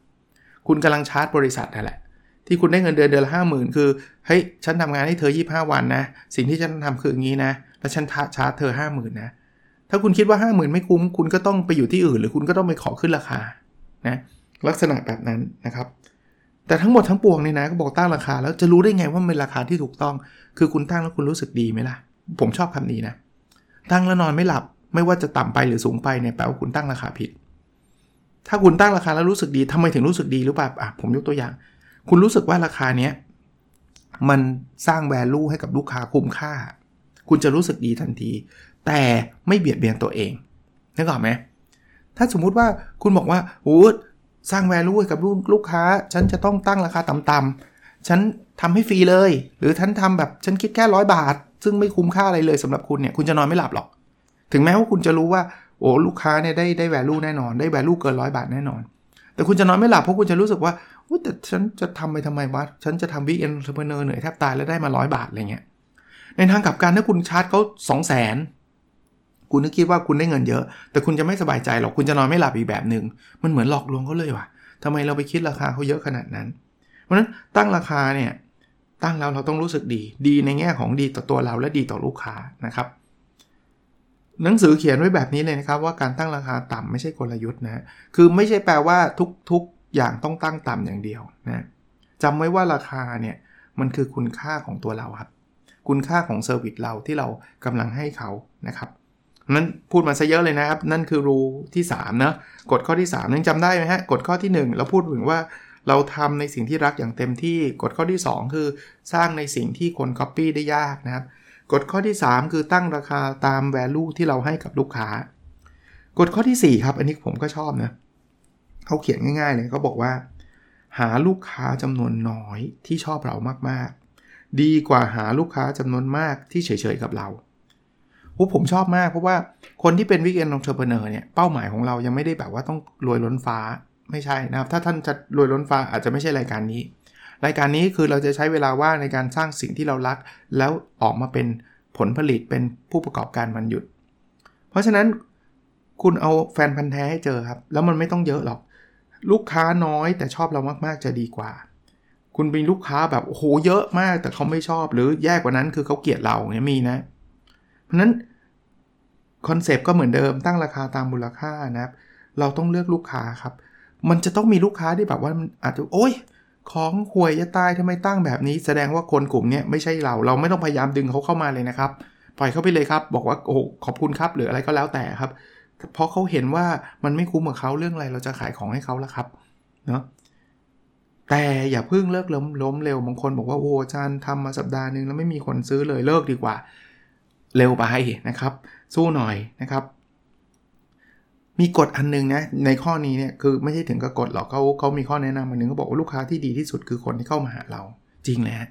คุณกำลังชาร์จบริษัทนั่นแหละ ที่คุณได้เงินเดือนเดือนละห้าหมื่นคือ เฮ้ย ฉันทำงานให้เธอ 25 วันนะ สิ่งที่ฉันทำคืออย่างนี้นะ แล้วฉันชาร์จเธอ50,000นะ ถ้าคุณคิดว่า50,000ไม่คุ้ม คุณก็ต้องไปอยู่ที่อื่น หรือคุณก็ต้องไปขอขึ้นราคา นะ ลักษณะแบบนั้นนะครับ แต่ทั้งหมดทั้งปวงนี่นะ ก็บอกตั้งราคา แล้วจะรู้ได้ไงว่าเป็นราคาที่ถูกต้อง คือคุณตั้งแล้วคุณรู้สึกดีไหมล่ะ ผมชอบคำนี้นะ ตั้งแล้วนอนไม่หลับ ไม่ว่าจะต่ำไปหรือสูงไปเนี่ยแปลว่าคุณตั้งราคาผิด ถ้าคุณตั้งราคาแล้วรู้สึกดีทำไมถึงรู้สึกดีหรือเปล่าอะผมยกตัวอย่าง คุณรู้สึกว่าราคาเนี้ยมันสร้างแวลูให้กับลูกค้าคุ้มค่า คุณจะรู้สึกดีทันที แต่ไม่เบียดเบียนตัวเองนึกออกไหมถ้าสมมุติว่าคุณบอกว่าโอ้สร้างแวลูให้กับลูกค้า ฉันจะต้องตั้งราคาต่ำๆฉันทำให้ฟรีเลย หรือฉันทำแบบฉันคิดแค่ร้อยบาท ซึ่งไม่คุ้มค่าอะไรเลยสำหรับคุณเนี่ยคุณจะนอนไม่หลับหรอก ถึงแม้ว่าคุณจะรู้ว่า โอ้ลูกค้าเนี่ยได้ได้แวลูแน่นอนได้แวลูเกินร้อยบาทแน่นอน แต่คุณจะนอนไม่หลับเพราะคุณจะรู้สึกว่าแต่ฉันจะทำไปทำไมวะฉันจะทำ weekend entrepreneur เหนื่อยแทบตายแล้วได้มาร้อยบาทอะไรเงี้ยในทางกลับกันถ้าคุณชาร์จเขาสองแสนคุณนึกคิดว่าคุณได้เงินเยอะ แต่คุณจะไม่สบายใจหรอกคุณจะนอนไม่หลับอีกแบบหนึง่งมันเหมือนหลอกลวงเขาเลยว่ะทำไมเราไปคิดราคาเขาเยอะขนาดนั้น เพราะฉะนั้นตั้งราคาเนี่ยตั้งแล้วเราต้องรู้สึกดี ดีในแง่ของดีต่อตัวเราและดีต่อลูกค้านะครับ หนังสือเขียนไว้แบบนี้เลยนะครับว่าการตั้งราคาต่ำไม่ใช่กลยุทธ์นะคือไม่ใช่แปลว่าทุกๆอย่างต้องตั้งต่ำอย่างเดียวนะจำไว้ว่าราคาเนี่ยมันคือคุณค่าของตัวเราครับ คุณค่าของ service เราที่เรากำลังให้เขานะครับนั้นพูดมาซะเยอะเลยนะครับ นั่นคือรูที่3นะกฎข้อที่3ยังจำได้ไหมฮะกฎข้อที่ 1 เราพูดถึงว่าเราทำในสิ่งที่รักอย่างเต็มที่กฎข้อที่ 2 คือสร้างในสิ่งที่คน Copy ได้ยากนะครับ กฎข้อที่ 3 คือตั้งราคาตาม value ที่เราให้กับลูกค้ากฎข้อที่ 4 ครับ อันนี้ผมก็ชอบนะเขาเขียนง่ายๆเลยเขาบอกว่า หาลูกค้าจำนวนน้อยที่ชอบเรามากๆ ดีกว่าหาลูกค้าจำนวนมากที่เฉยๆกับเราโอ้ผมชอบมากเพราะว่าคนที่เป็น weekend entrepreneur เนี่ยเป้าหมายของเรายังไม่ได้แบบว่าต้องรวยล้นฟ้าไม่ใช่นะครับ ถ้าท่านจะรวยล้นฟ้าอาจจะไม่ใช่รายการนี้ รายการนี้คือเราจะใช้เวลาว่างในการสร้างสิ่งที่เรารัก แล้วออกมาเป็นผลผลิตเป็นผู้ประกอบการวันหยุด เพราะฉะนั้นคุณเอาแฟนพันธุ์แท้ให้เจอครับ แล้วมันไม่ต้องเยอะหรอก ลูกค้าน้อยแต่ชอบเรามากๆจะดีกว่า คุณเป็นลูกค้าแบบโอ้โหเยอะมากแต่เขาไม่ชอบหรือแย่กว่านั้นคือเขาเกลียดเราเนี่ยมีนะ เพราะนั้นคอนเซปต์ก็เหมือนเดิมตั้งราคาตามมูลค่านะครับ เราต้องเลือกลูกค้าครับ มันจะต้องมีลูกค้าที่แบบว่าอาจจะโอ้ย ของห่วยจะตายทำไมตั้งแบบนี้ แสดงว่าคนกลุ่มนี้ไม่ใช่เรา เราไม่ต้องพยายามดึงเขาเข้ามาเลยนะครับ ปล่อยเขาไปเลยครับ บอกว่าโอ้ขอบคุณครับหรืออะไรก็แล้วแต่ครับ เพราะเขาเห็นว่ามันไม่คุ้มกับเขาเรื่องอะไรเราจะขายของให้เขาแล้วครับเนาะแต่อย่าเพิ่งเลิกล้มล้มเร็วบางคนบอกว่าโอ้อาจารย์ทำมาสัปดาห์หนึ่งแล้วไม่มีคนซื้อเลยเลิกดีกว่า เร็วไปนะครับ สู้หน่อยนะครับ มีกฎอันนึงนะในข้อนี้เนี่ยคือไม่ใช่ถึงกับกฎหรอกเขาเขามีข้อแนะนำอันนึงเขาบอกว่าลูกค้าที่ดีที่สุดคือคนที่เข้ามาหาเราจริงแหละ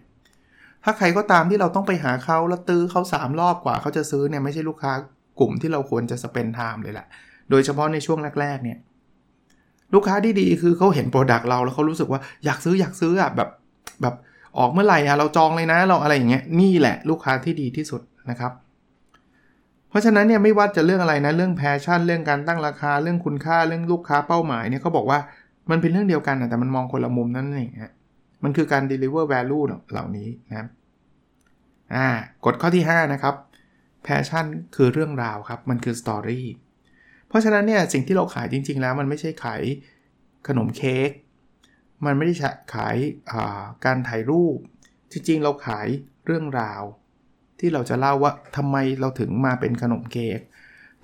ถ้าใครก็ตามที่เราต้องไปหาเขาแล้วตื้อเขา3รอบกว่าเขาจะซื้อเนี่ยไม่ใช่ลูกค้ากลุ่มที่เราควรจะ spend time เลยแหละโดยเฉพาะในช่วงแรกๆเนี่ยลูกค้าที่ดีคือเขาเห็น product เราแล้วเขารู้สึกว่าอยากซื้ออยากซื้ออะแบบแบบออกเมื่อไหร่อะเราจองเลยนะเราอะไรอย่างเงี้ยนี่แหละลูกค้าที่ดีที่สุดนะครับ เพราะฉะนั้นเนี่ยไม่ว่าจะเรื่องอะไรนะเรื่อง passion เรื่องการตั้งราคาเรื่องคุณค่าเรื่องลูกค้าเป้าหมายเนี่ยเขาบอกว่ามันเป็นเรื่องเดียวกันแต่มันมองคนละมุมนั่นเองฮะมันคือการ deliver value เหล่านี้นะอ่ากฎข้อที่ 5 นะครับ passion คือเรื่องราวครับ มันคือ story เพราะฉะนั้นเนี่ยสิ่งที่เราขายจริง ๆ แล้ว มันไม่ใช่ขายขนมเค้กมันไม่ได้ขายการถ่ายรูป จริง ๆ เราขายเรื่องราว ที่เราจะเล่าว่าทำไมเราถึงมาเป็นขนมเค้ก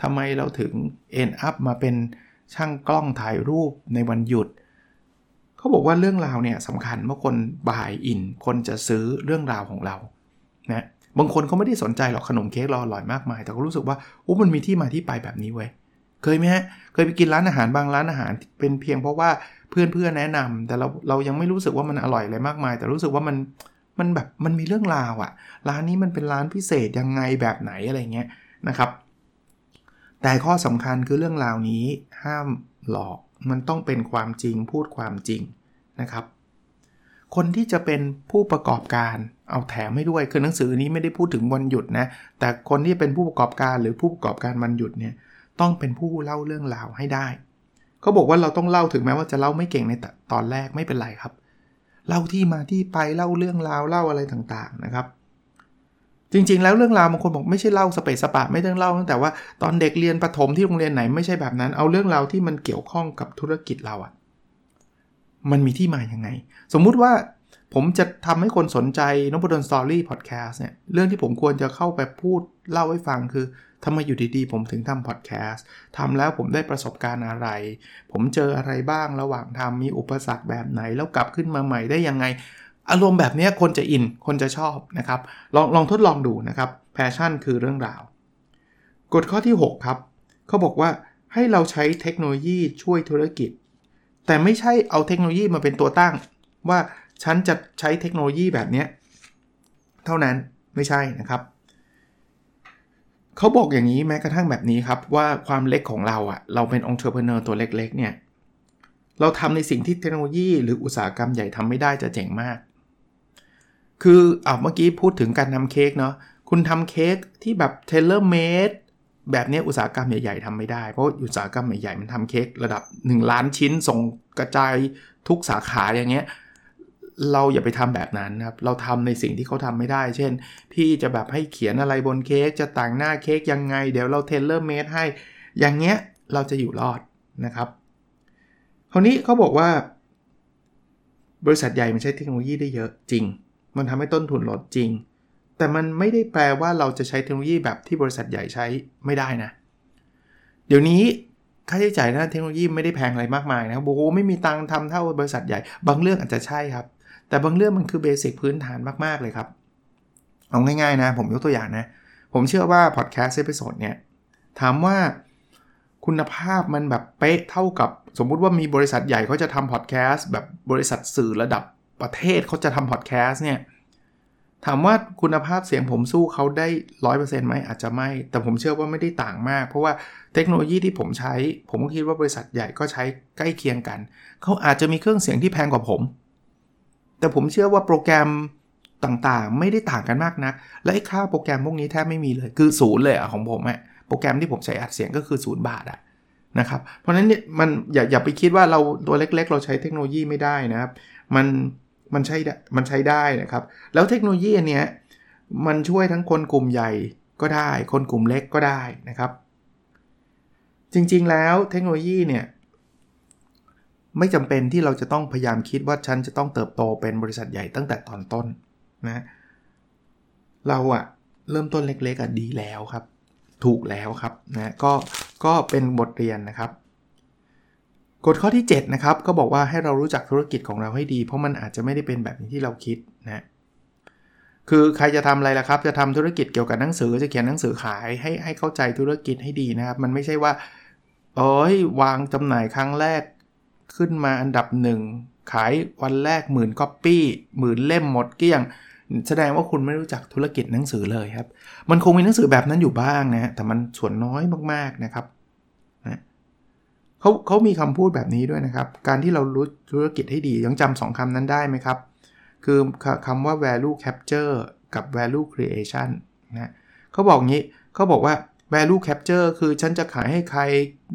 ทำไมเราถึง end up มาเป็นช่างกล้องถ่ายรูปในวันหยุด เขาบอกว่าเรื่องราวเนี่ยสำคัญเมื่อคนบายอิน คนจะซื้อเรื่องราวของเรานะบางคนเขาไม่ได้สนใจหรอกขนมเค้กเราอร่อยมากมาย แต่ก็รู้สึกว่าโอ้มันมีที่มาที่ไปแบบนี้เว้ยเคยไหมฮะเคยไปกินร้านอาหารบางร้านอาหาร เป็นเพียงเพราะว่าเพื่อนเพื่อนแนะนำแต่เราเรายังไม่รู้สึกว่ามันอร่อยอะไรมากมาย แต่รู้สึกว่ามัน มันแบบมันมีเรื่องราวอะร้านนี้มันเป็นร้านพิเศษยังไงแบบไหนอะไรเงี้ยนะครับ แต่ข้อสำคัญคือเรื่องราวนี้ห้ามหลอกมันต้องเป็นความจริงพูดความจริงนะครับ คนที่จะเป็นผู้ประกอบการเอาแถมให้ด้วยคือหนังสือนี้ไม่ได้พูดถึงวันหยุดนะแต่คนที่เป็นผู้ประกอบการหรือผู้ประกอบการวันหยุดเนี่ยต้องเป็นผู้เล่าเรื่องราวให้ได้เขาบอกว่าเราต้องเล่าถึงแม้ว่าจะเล่าไม่เก่งในตอนแรกไม่เป็นไรครับ เล่าที่มาที่ไปเล่าเรื่องราวเล่าอะไรต่างๆนะครับ จริงๆ แล้วเรื่องราวบางคนบอกไม่ใช่เล่าสเปซสปะไม่ต้องเล่าตั้งแต่ว่าตอนเด็กเรียนประถมที่โรงเรียนไหนไม่ใช่แบบนั้น เอาเรื่องราวที่มันเกี่ยวข้องกับธุรกิจเราอะมันมีที่มาอย่างไง สมมุติว่าผมจะทำให้คนสนใจนพดลสตอรี่พอดแคสต์เนี่ยเรื่องที่ผมควรจะเข้าไปพูดเล่าให้ฟังคือ ทำไมอยู่ดีๆ ผมถึงทำพอดแคสต์ทำแล้วผมได้ประสบการณ์อะไร ผมเจออะไรบ้างระหว่างทำมีอุปสรรคแบบไหน แล้วกลับขึ้นมาใหม่ได้ยังไง อารมณ์แบบนี้คนจะอิน คนจะชอบนะครับ ลองลองทดลองดูนะครับ passion คือเรื่องราว กฎข้อที่ 6 ครับเขาบอกว่าให้เราใช้เทคโนโลยีช่วยธุรกิจ แต่ไม่ใช่เอาเทคโนโลยีมาเป็นตัวตั้ง ว่าฉันจะใช้เทคโนโลยีแบบนี้เท่านั้นไม่ใช่นะครับ เขาบอกอย่างนี้แม้กระทั่งแบบนี้ครับ ว่าความเล็กของเราอะ่ะ เราเป็น entrepreneur ตัวเล็กๆเนี่ยเราทำในสิ่งที่เทคโนโลยีหรืออุตสาหกรรมใหญ่ทำไม่ได้จะเจ๋งมาก คืออ่าเมื่อกี้พูดถึงการทำเค้กเนาะคุณทำเค้กที่แบบ tailor-made แบบนี้อุตสาหกรรมใหญ่ๆทำไม่ได้ เพราะอุตสาหกรรมใหญ่ๆมันทำเค้กระดับ 1 ล้านชิ้นส่งกระจายทุกสาขาอย่างเงี้ย เราอย่าไปทำแบบนั้นครับ เราทำในสิ่งที่เขาทำไม่ได้ เช่น พี่จะแบบให้เขียนอะไรบนเค้ก จะแต่งหน้าเค้กยังไง เดี๋ยวเรา tailor-made ให้ อย่างเงี้ยเราจะอยู่รอดนะครับ คราวนี้เขาบอกว่า บริษัทใหญ่มันใช้เทคโนโลยีได้เยอะจริง มันทำให้ต้นทุนลดจริง แต่มันไม่ได้แปลว่าเราจะใช้เทคโนโลยีแบบที่บริษัทใหญ่ใช้ไม่ได้นะ เดี๋ยวนี้ค่าใช้จ่ายด้านเทคโนโลยีไม่ได้แพงอะไรมากมายนะครับโอ้โหไม่มีตังค์ทำเท่าบริษัทใหญ่ บางเรื่องอาจจะใช่ครับ แต่บางเรื่องมันคือ basic พื้นฐานมากๆเลยครับ เอาง่ายๆนะ ผมยกตัวอย่างนะ ผมเชื่อว่าพอดแคสต์ episode เนี่ย ถามว่าคุณภาพมันแบบเป๊ะเท่ากับสมมุติว่ามีบริษัทใหญ่เขาจะทำพอดแคสต์แบบบริษัทสื่อระดับประเทศเขาจะทำพอดแคสต์เนี่ยถามว่าคุณภาพเสียงผมสู้เขาได้ร้อยเปอร์เซ็นต์ไหมอาจจะไม่ แต่ผมเชื่อว่าไม่ได้ต่างมาก เพราะว่าเทคโนโลยีที่ผมใช้ ผมก็คิดว่าบริษัทใหญ่ก็ใช้ใกล้เคียงกัน เขาอาจจะมีเครื่องเสียงที่แพงกว่าผม แต่ผมเชื่อว่าโปรแกรมต่างๆ ไม่ได้ต่างกันมากนะัก และไอ้ค่าโปรแกรมพวกนี้แทบไม่มีเลย คือศูนย์เลยอะของผมอะโปรแกรมที่ผมใช้อัดเสียงก็คือศูนย์บาทอะนะครับ เพราะฉะนั้นเนี่ยมันอย่าอย่าไปคิดว่าเราตัวเล็ก ๆ เราใช้เทคโนโลยีไม่ได้นะครับ มันมันใช้มันใช้ได้นะครับ แล้วเทคโนโลยีอันเนี้ยมันช่วยทั้งคนกลุ่มใหญ่ก็ได้ คนกลุ่มเล็กก็ได้นะครับ จริงๆแล้วเทคโนโลยีเนี่ย ไม่จำเป็นที่เราจะต้องพยายามคิดว่าฉันจะต้องเติบโตเป็นบริษัทใหญ่ตั้งแต่ตอนต้นนะเราอะเริ่มต้นเล็กๆอะดีแล้วครับ ถูกแล้วครับนะก็ก็เป็นบทเรียนนะครับกฎข้อที่ 7 นะครับ ก็บอกว่าให้เรารู้จักธุรกิจของเราให้ดี เพราะมันอาจจะไม่ได้เป็นแบบที่เราคิดนะคือใครจะทำอะไรล่ะครับ จะทำธุรกิจเกี่ยวกับหนังสือจะเขียนหนังสือขายให้ให้เข้าใจธุรกิจให้ดีนะครับ มันไม่ใช่ว่าเอ้ยวางจำหน่ายครั้งแรก ขึ้นมาอันดับหนึ่งขายวันแรกหมื่นก๊อปปี้หมื่นเล่มหมดเกลี้ยง แสดงว่าคุณไม่รู้จักธุรกิจหนังสือเลยครับ มันคงมีหนังสือแบบนั้นอยู่บ้างนะแต่มันส่วนน้อยมากๆนะครับนะเขาเขามีคำพูดแบบนี้ด้วยนะครับ การที่เรารู้ธุรกิจให้ดียังจำสองคำนั้นได้ไหมครับ คือคำว่า value capture กับ value creation นะเขาบอกงี้เขาบอกว่า value capture คือฉันจะขายให้ใคร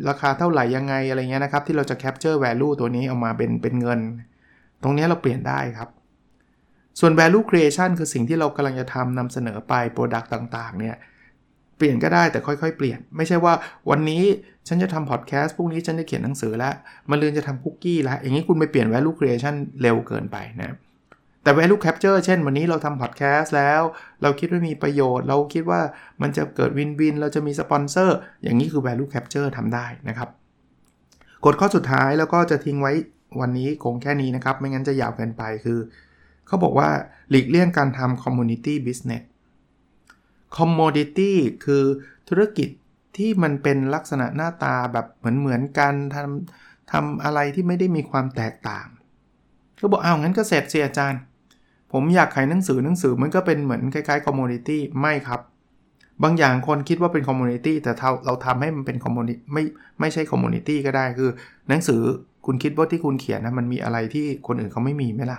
ราคาเท่าไหร่ยังไงอะไรเงี้ยนะครับ ที่เราจะ capture value ตัวนี้ออกมาเป็นเป็นเงิน ตรงนี้เราเปลี่ยนได้ครับ ส่วน value creation คือสิ่งที่เรากำลังจะทำนำเสนอไป product ต่างๆ เนี่ยเปลี่ยนก็ได้แต่ค่อยๆ เปลี่ยน ไม่ใช่ว่าวันนี้ฉันจะทำพอดแคสต์พรุ่งนี้ฉันจะเขียนหนังสือแล้วมาเรือนจะทำคุกกี้แล้วอย่างนี้คุณไปเปลี่ยน value creation เร็วเกินไปนะ แต่ value capture เช่นวันนี้เราทำพอดแคสต์แล้ว เราคิดว่ามีประโยชน์ เราคิดว่ามันจะเกิดวินวิน เราจะมีสปอนเซอร์ อย่างนี้คือ value capture ทำได้นะครับ กฎข้อสุดท้ายแล้วก็จะทิ้งไว้วันนี้คงแค่นี้นะครับ ไม่งั้นจะยาวเกินไปคือ เขาบอกว่าหลีกเลี่ยงการทำ community business commodity คือธุรกิจที่มันเป็นลักษณะหน้าตาแบบเหมือนเหมือนกันทำทำอะไรที่ไม่ได้มีความแตกต่าง ก็บอกเอางั้นก็เสร็จสียอาจารย์ ผมอยากขายหนังสือหนังสือมันก็เป็นเหมือนคล้ายๆ commodity ไม่ครับ บางอย่างคนคิดว่าเป็น commodity แต่เราทำให้มันเป็น commodity ไม่ไม่ใช่ commodity ก็ได้คือ หนังสือคุณคิดว่าที่คุณเขียนนะมันมีอะไรที่คนอื่นเขาไม่มีไหมล่ะ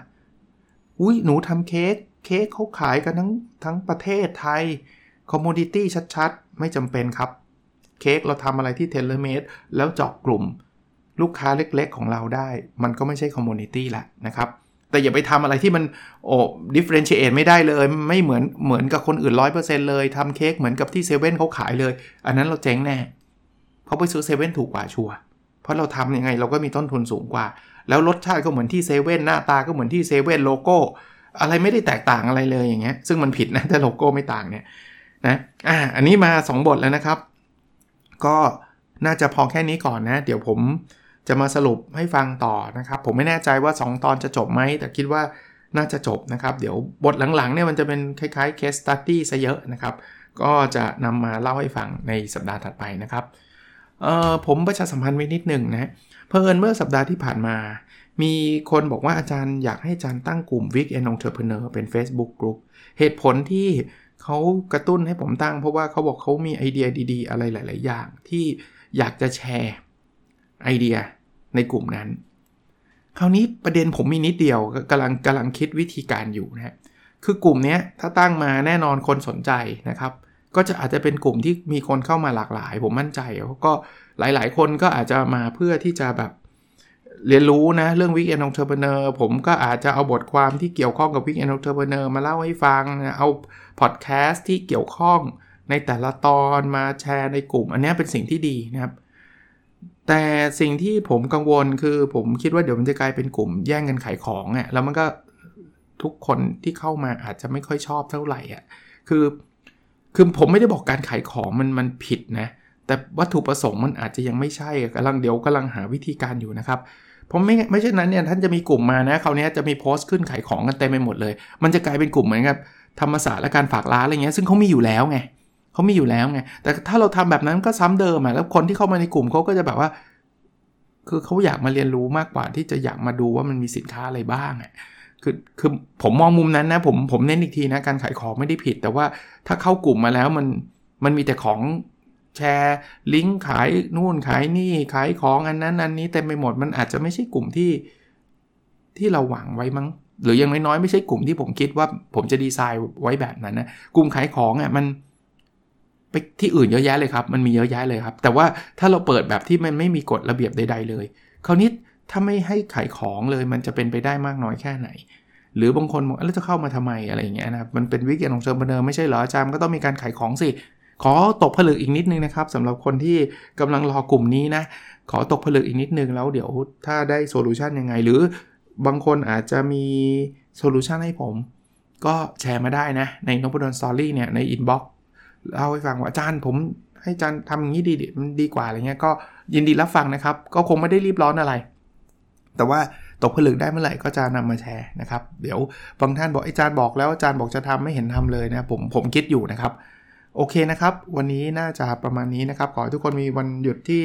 อุ้ยหนูทำเค้กเค้กเขาขายกันทั้งทั้งประเทศไทย commodity ชัดๆ ไม่จำเป็นครับ เค้กเราทำอะไรที่ tailor-made แล้วเจาะกลุ่ม ลูกค้าเล็กๆของเราได้ มันก็ไม่ใช่ commodity แหละนะครับ แต่อย่าไปทำอะไรที่มันโอ้ differentiate ไม่ได้เลย ไม่เหมือนเหมือนกับคนอื่น100%เปอร์เซ็นเลยทำเค้กเหมือนกับที่เซเว่นเขาขายเลย อันนั้นเราเจ๊งแน่ เพราะไปซื้อเซเว่นถูกกว่าชัวร์เพราะเราทำยังไงเราก็มีต้นทุนสูงกว่า แล้วรสชาติก็เหมือนที่เซเว่นหน้าตาก็เหมือนที่เซเว่นโลโก้อะไรไม่ได้แตกต่างอะไรเลยอย่างเงี้ย ซึ่งมันผิดนะถ้าโลโก้ไม่ต่างเนี่ยนะอ่าอันนี้มา 2 บทแล้วนะครับ ก็น่าจะพอแค่นี้ก่อนนะ เดี๋ยวผม จะมาสรุปให้ฟังต่อนะครับ ผมไม่แน่ใจว่า 2 ตอนจะจบไหม แต่คิดว่าน่าจะจบนะครับ เดี๋ยวบทหลังๆเนี่ยมันจะเป็นคล้ายๆ case study ซะเยอะนะครับ ก็จะนำมาเล่าให้ฟังในสัปดาห์ถัดไปนะครับเอ่อผมประชาสัมพันธ์ไว้นิดหนึ่งนะเพอิญเมื่อสัปดาห์ที่ผ่านมา มีคนบอกว่าอาจารย์อยากให้อาจารย์ตั้งกลุ่ม Weekend Entrepreneur เป็น Facebook Group เหตุผลที่เขากระตุ้นให้ผมตั้ง เพราะว่าเขาบอกเขามีไอเดียดี ๆ อะไรหลาย ๆ อย่างที่อยากจะแชร์ ไอเดียในกลุ่มนั้น คราวนี้ประเด็นผมมีนิดเดียวกำลังกำลังคิดวิธีการอยู่นะคือกลุ่มนี้ถ้าตั้งมาแน่นอนคนสนใจนะครับ ก็จะอาจจะเป็นกลุ่มที่มีคนเข้ามาหลากหลาย ผมมั่นใจแล้วก็หลาย ๆ คนก็อาจจะมาเพื่อที่จะแบบเรียนรู้นะเรื่อง Weekend Entrepreneur ผมก็อาจจะเอาบทความที่เกี่ยวข้องกับ Weekend Entrepreneur มาเล่าให้ฟังนะเอาพอดแคสต์ที่เกี่ยวข้องในแต่ละตอนมาแชร์ในกลุ่ม อันนี้เป็นสิ่งที่ดีนะครับ แต่สิ่งที่ผมกังวลคือผมคิดว่าเดี๋ยวมันจะกลายเป็นกลุ่มแย่งกันขายของอะ่ะแล้วมันก็ทุกคนที่เข้ามาอาจจะไม่ค่อยชอบเท่าไหร่อะคือคือผมไม่ได้บอกการขายของมันมันผิดนะ แต่วัตถุประสงค์มันอาจจะยังไม่ใช่กำลังเดี๋ยวกำลังหาวิธีการอยู่นะครับ เพราะไม่ไม่ใช่นั้นเนี่ยท่านจะมีกลุ่มมานะคราวนี้จะมีโพสต์ขึ้นขายของกันเต็มไปหมดเลย มันจะกลายเป็นกลุ่มเหมือนกับธรรมศาสตร์และการฝากร้านอะไรเงี้ยซึ่งเขามีอยู่แล้วไง เขามีอยู่แล้วไง แต่ถ้าเราทำแบบนั้นก็ซ้ำเดิมอะแล้วคนที่เข้ามาในกลุ่มเขาก็จะแบบว่า คือเขาอยากมาเรียนรู้มากกว่าที่จะอยากมาดูว่ามันมีสินค้าอะไรบ้างอะคือคือผมมองมุมนั้นนะผมผมเน้นอีกทีนะการขายของไม่ได้ผิด แต่ว่าถ้าเข้ากลุ่มมาแล้วมันมันมีแต่ของแชร์ลิงก์ขายนู่นขายนี่ขายของอันนั้นอันนี้เต็มไปหมดมันอาจจะไม่ใช่กลุ่มที่ที่เราหวังไว้มั้ง หรือยังน้อยๆไม่ใช่กลุ่มที่ผมคิดว่าผมจะดีไซน์ไว้แบบนั้นนะกลุ่มขายของอะมัน ไปที่อื่นเยอะแยะเลยครับ มันมีเยอะแยะเลยครับ แต่ว่าถ้าเราเปิดแบบที่มันไม่มีกฎระเบียบใด ๆ เลย คราวนี้ถ้าไม่ให้ขายของเลยมันจะเป็นไปได้มากน้อยแค่ไหน หรือบางคนบอกแล้วจะเข้ามาทำไมอะไรอย่างเงี้ยนะมันเป็นวิกฤตของเชิงบันเทิงไม่ใช่เหรออาจารย์ก็ต้องมีการขายของสิ ขอตกผลึกอีกนิดนึงนะครับสำหรับคนที่กำลังรอกลุ่มนี้นะ ขอตกผลึกอีกนิดนึงแล้วเดี๋ยวถ้าได้ solution ยังไง หรือบางคนอาจจะมี solution ให้ผม ก็แชร์มาได้นะใน Nopadon Story เนี่ยใน inbox เล่าให้ฟังว่าอาจารย์ผมให้อาจารย์ทำอย่างนี้ดีมันดีกว่าอะไรเงี้ยก็ยินดีรับฟังนะครับ ก็คงไม่ได้รีบร้อนอะไร แต่ว่าตกผลึกได้เมื่อไหร่ก็จะนำมาแชร์นะครับ เดี๋ยวบางท่านบอกอาจารย์บอกแล้วอาจารย์บอกจะทำไม่เห็นทำเลยนะผมผมคิดอยู่นะครับ โอเคนะครับ วันนี้น่าจะประมาณนี้นะครับ ขอให้ทุกคนมีวันหยุดที่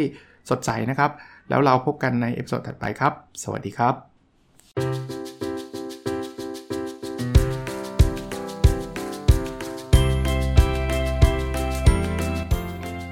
สดใสนะครับ แล้วเราพบกันใน episode ถัดไปครับ สวัสดีครับ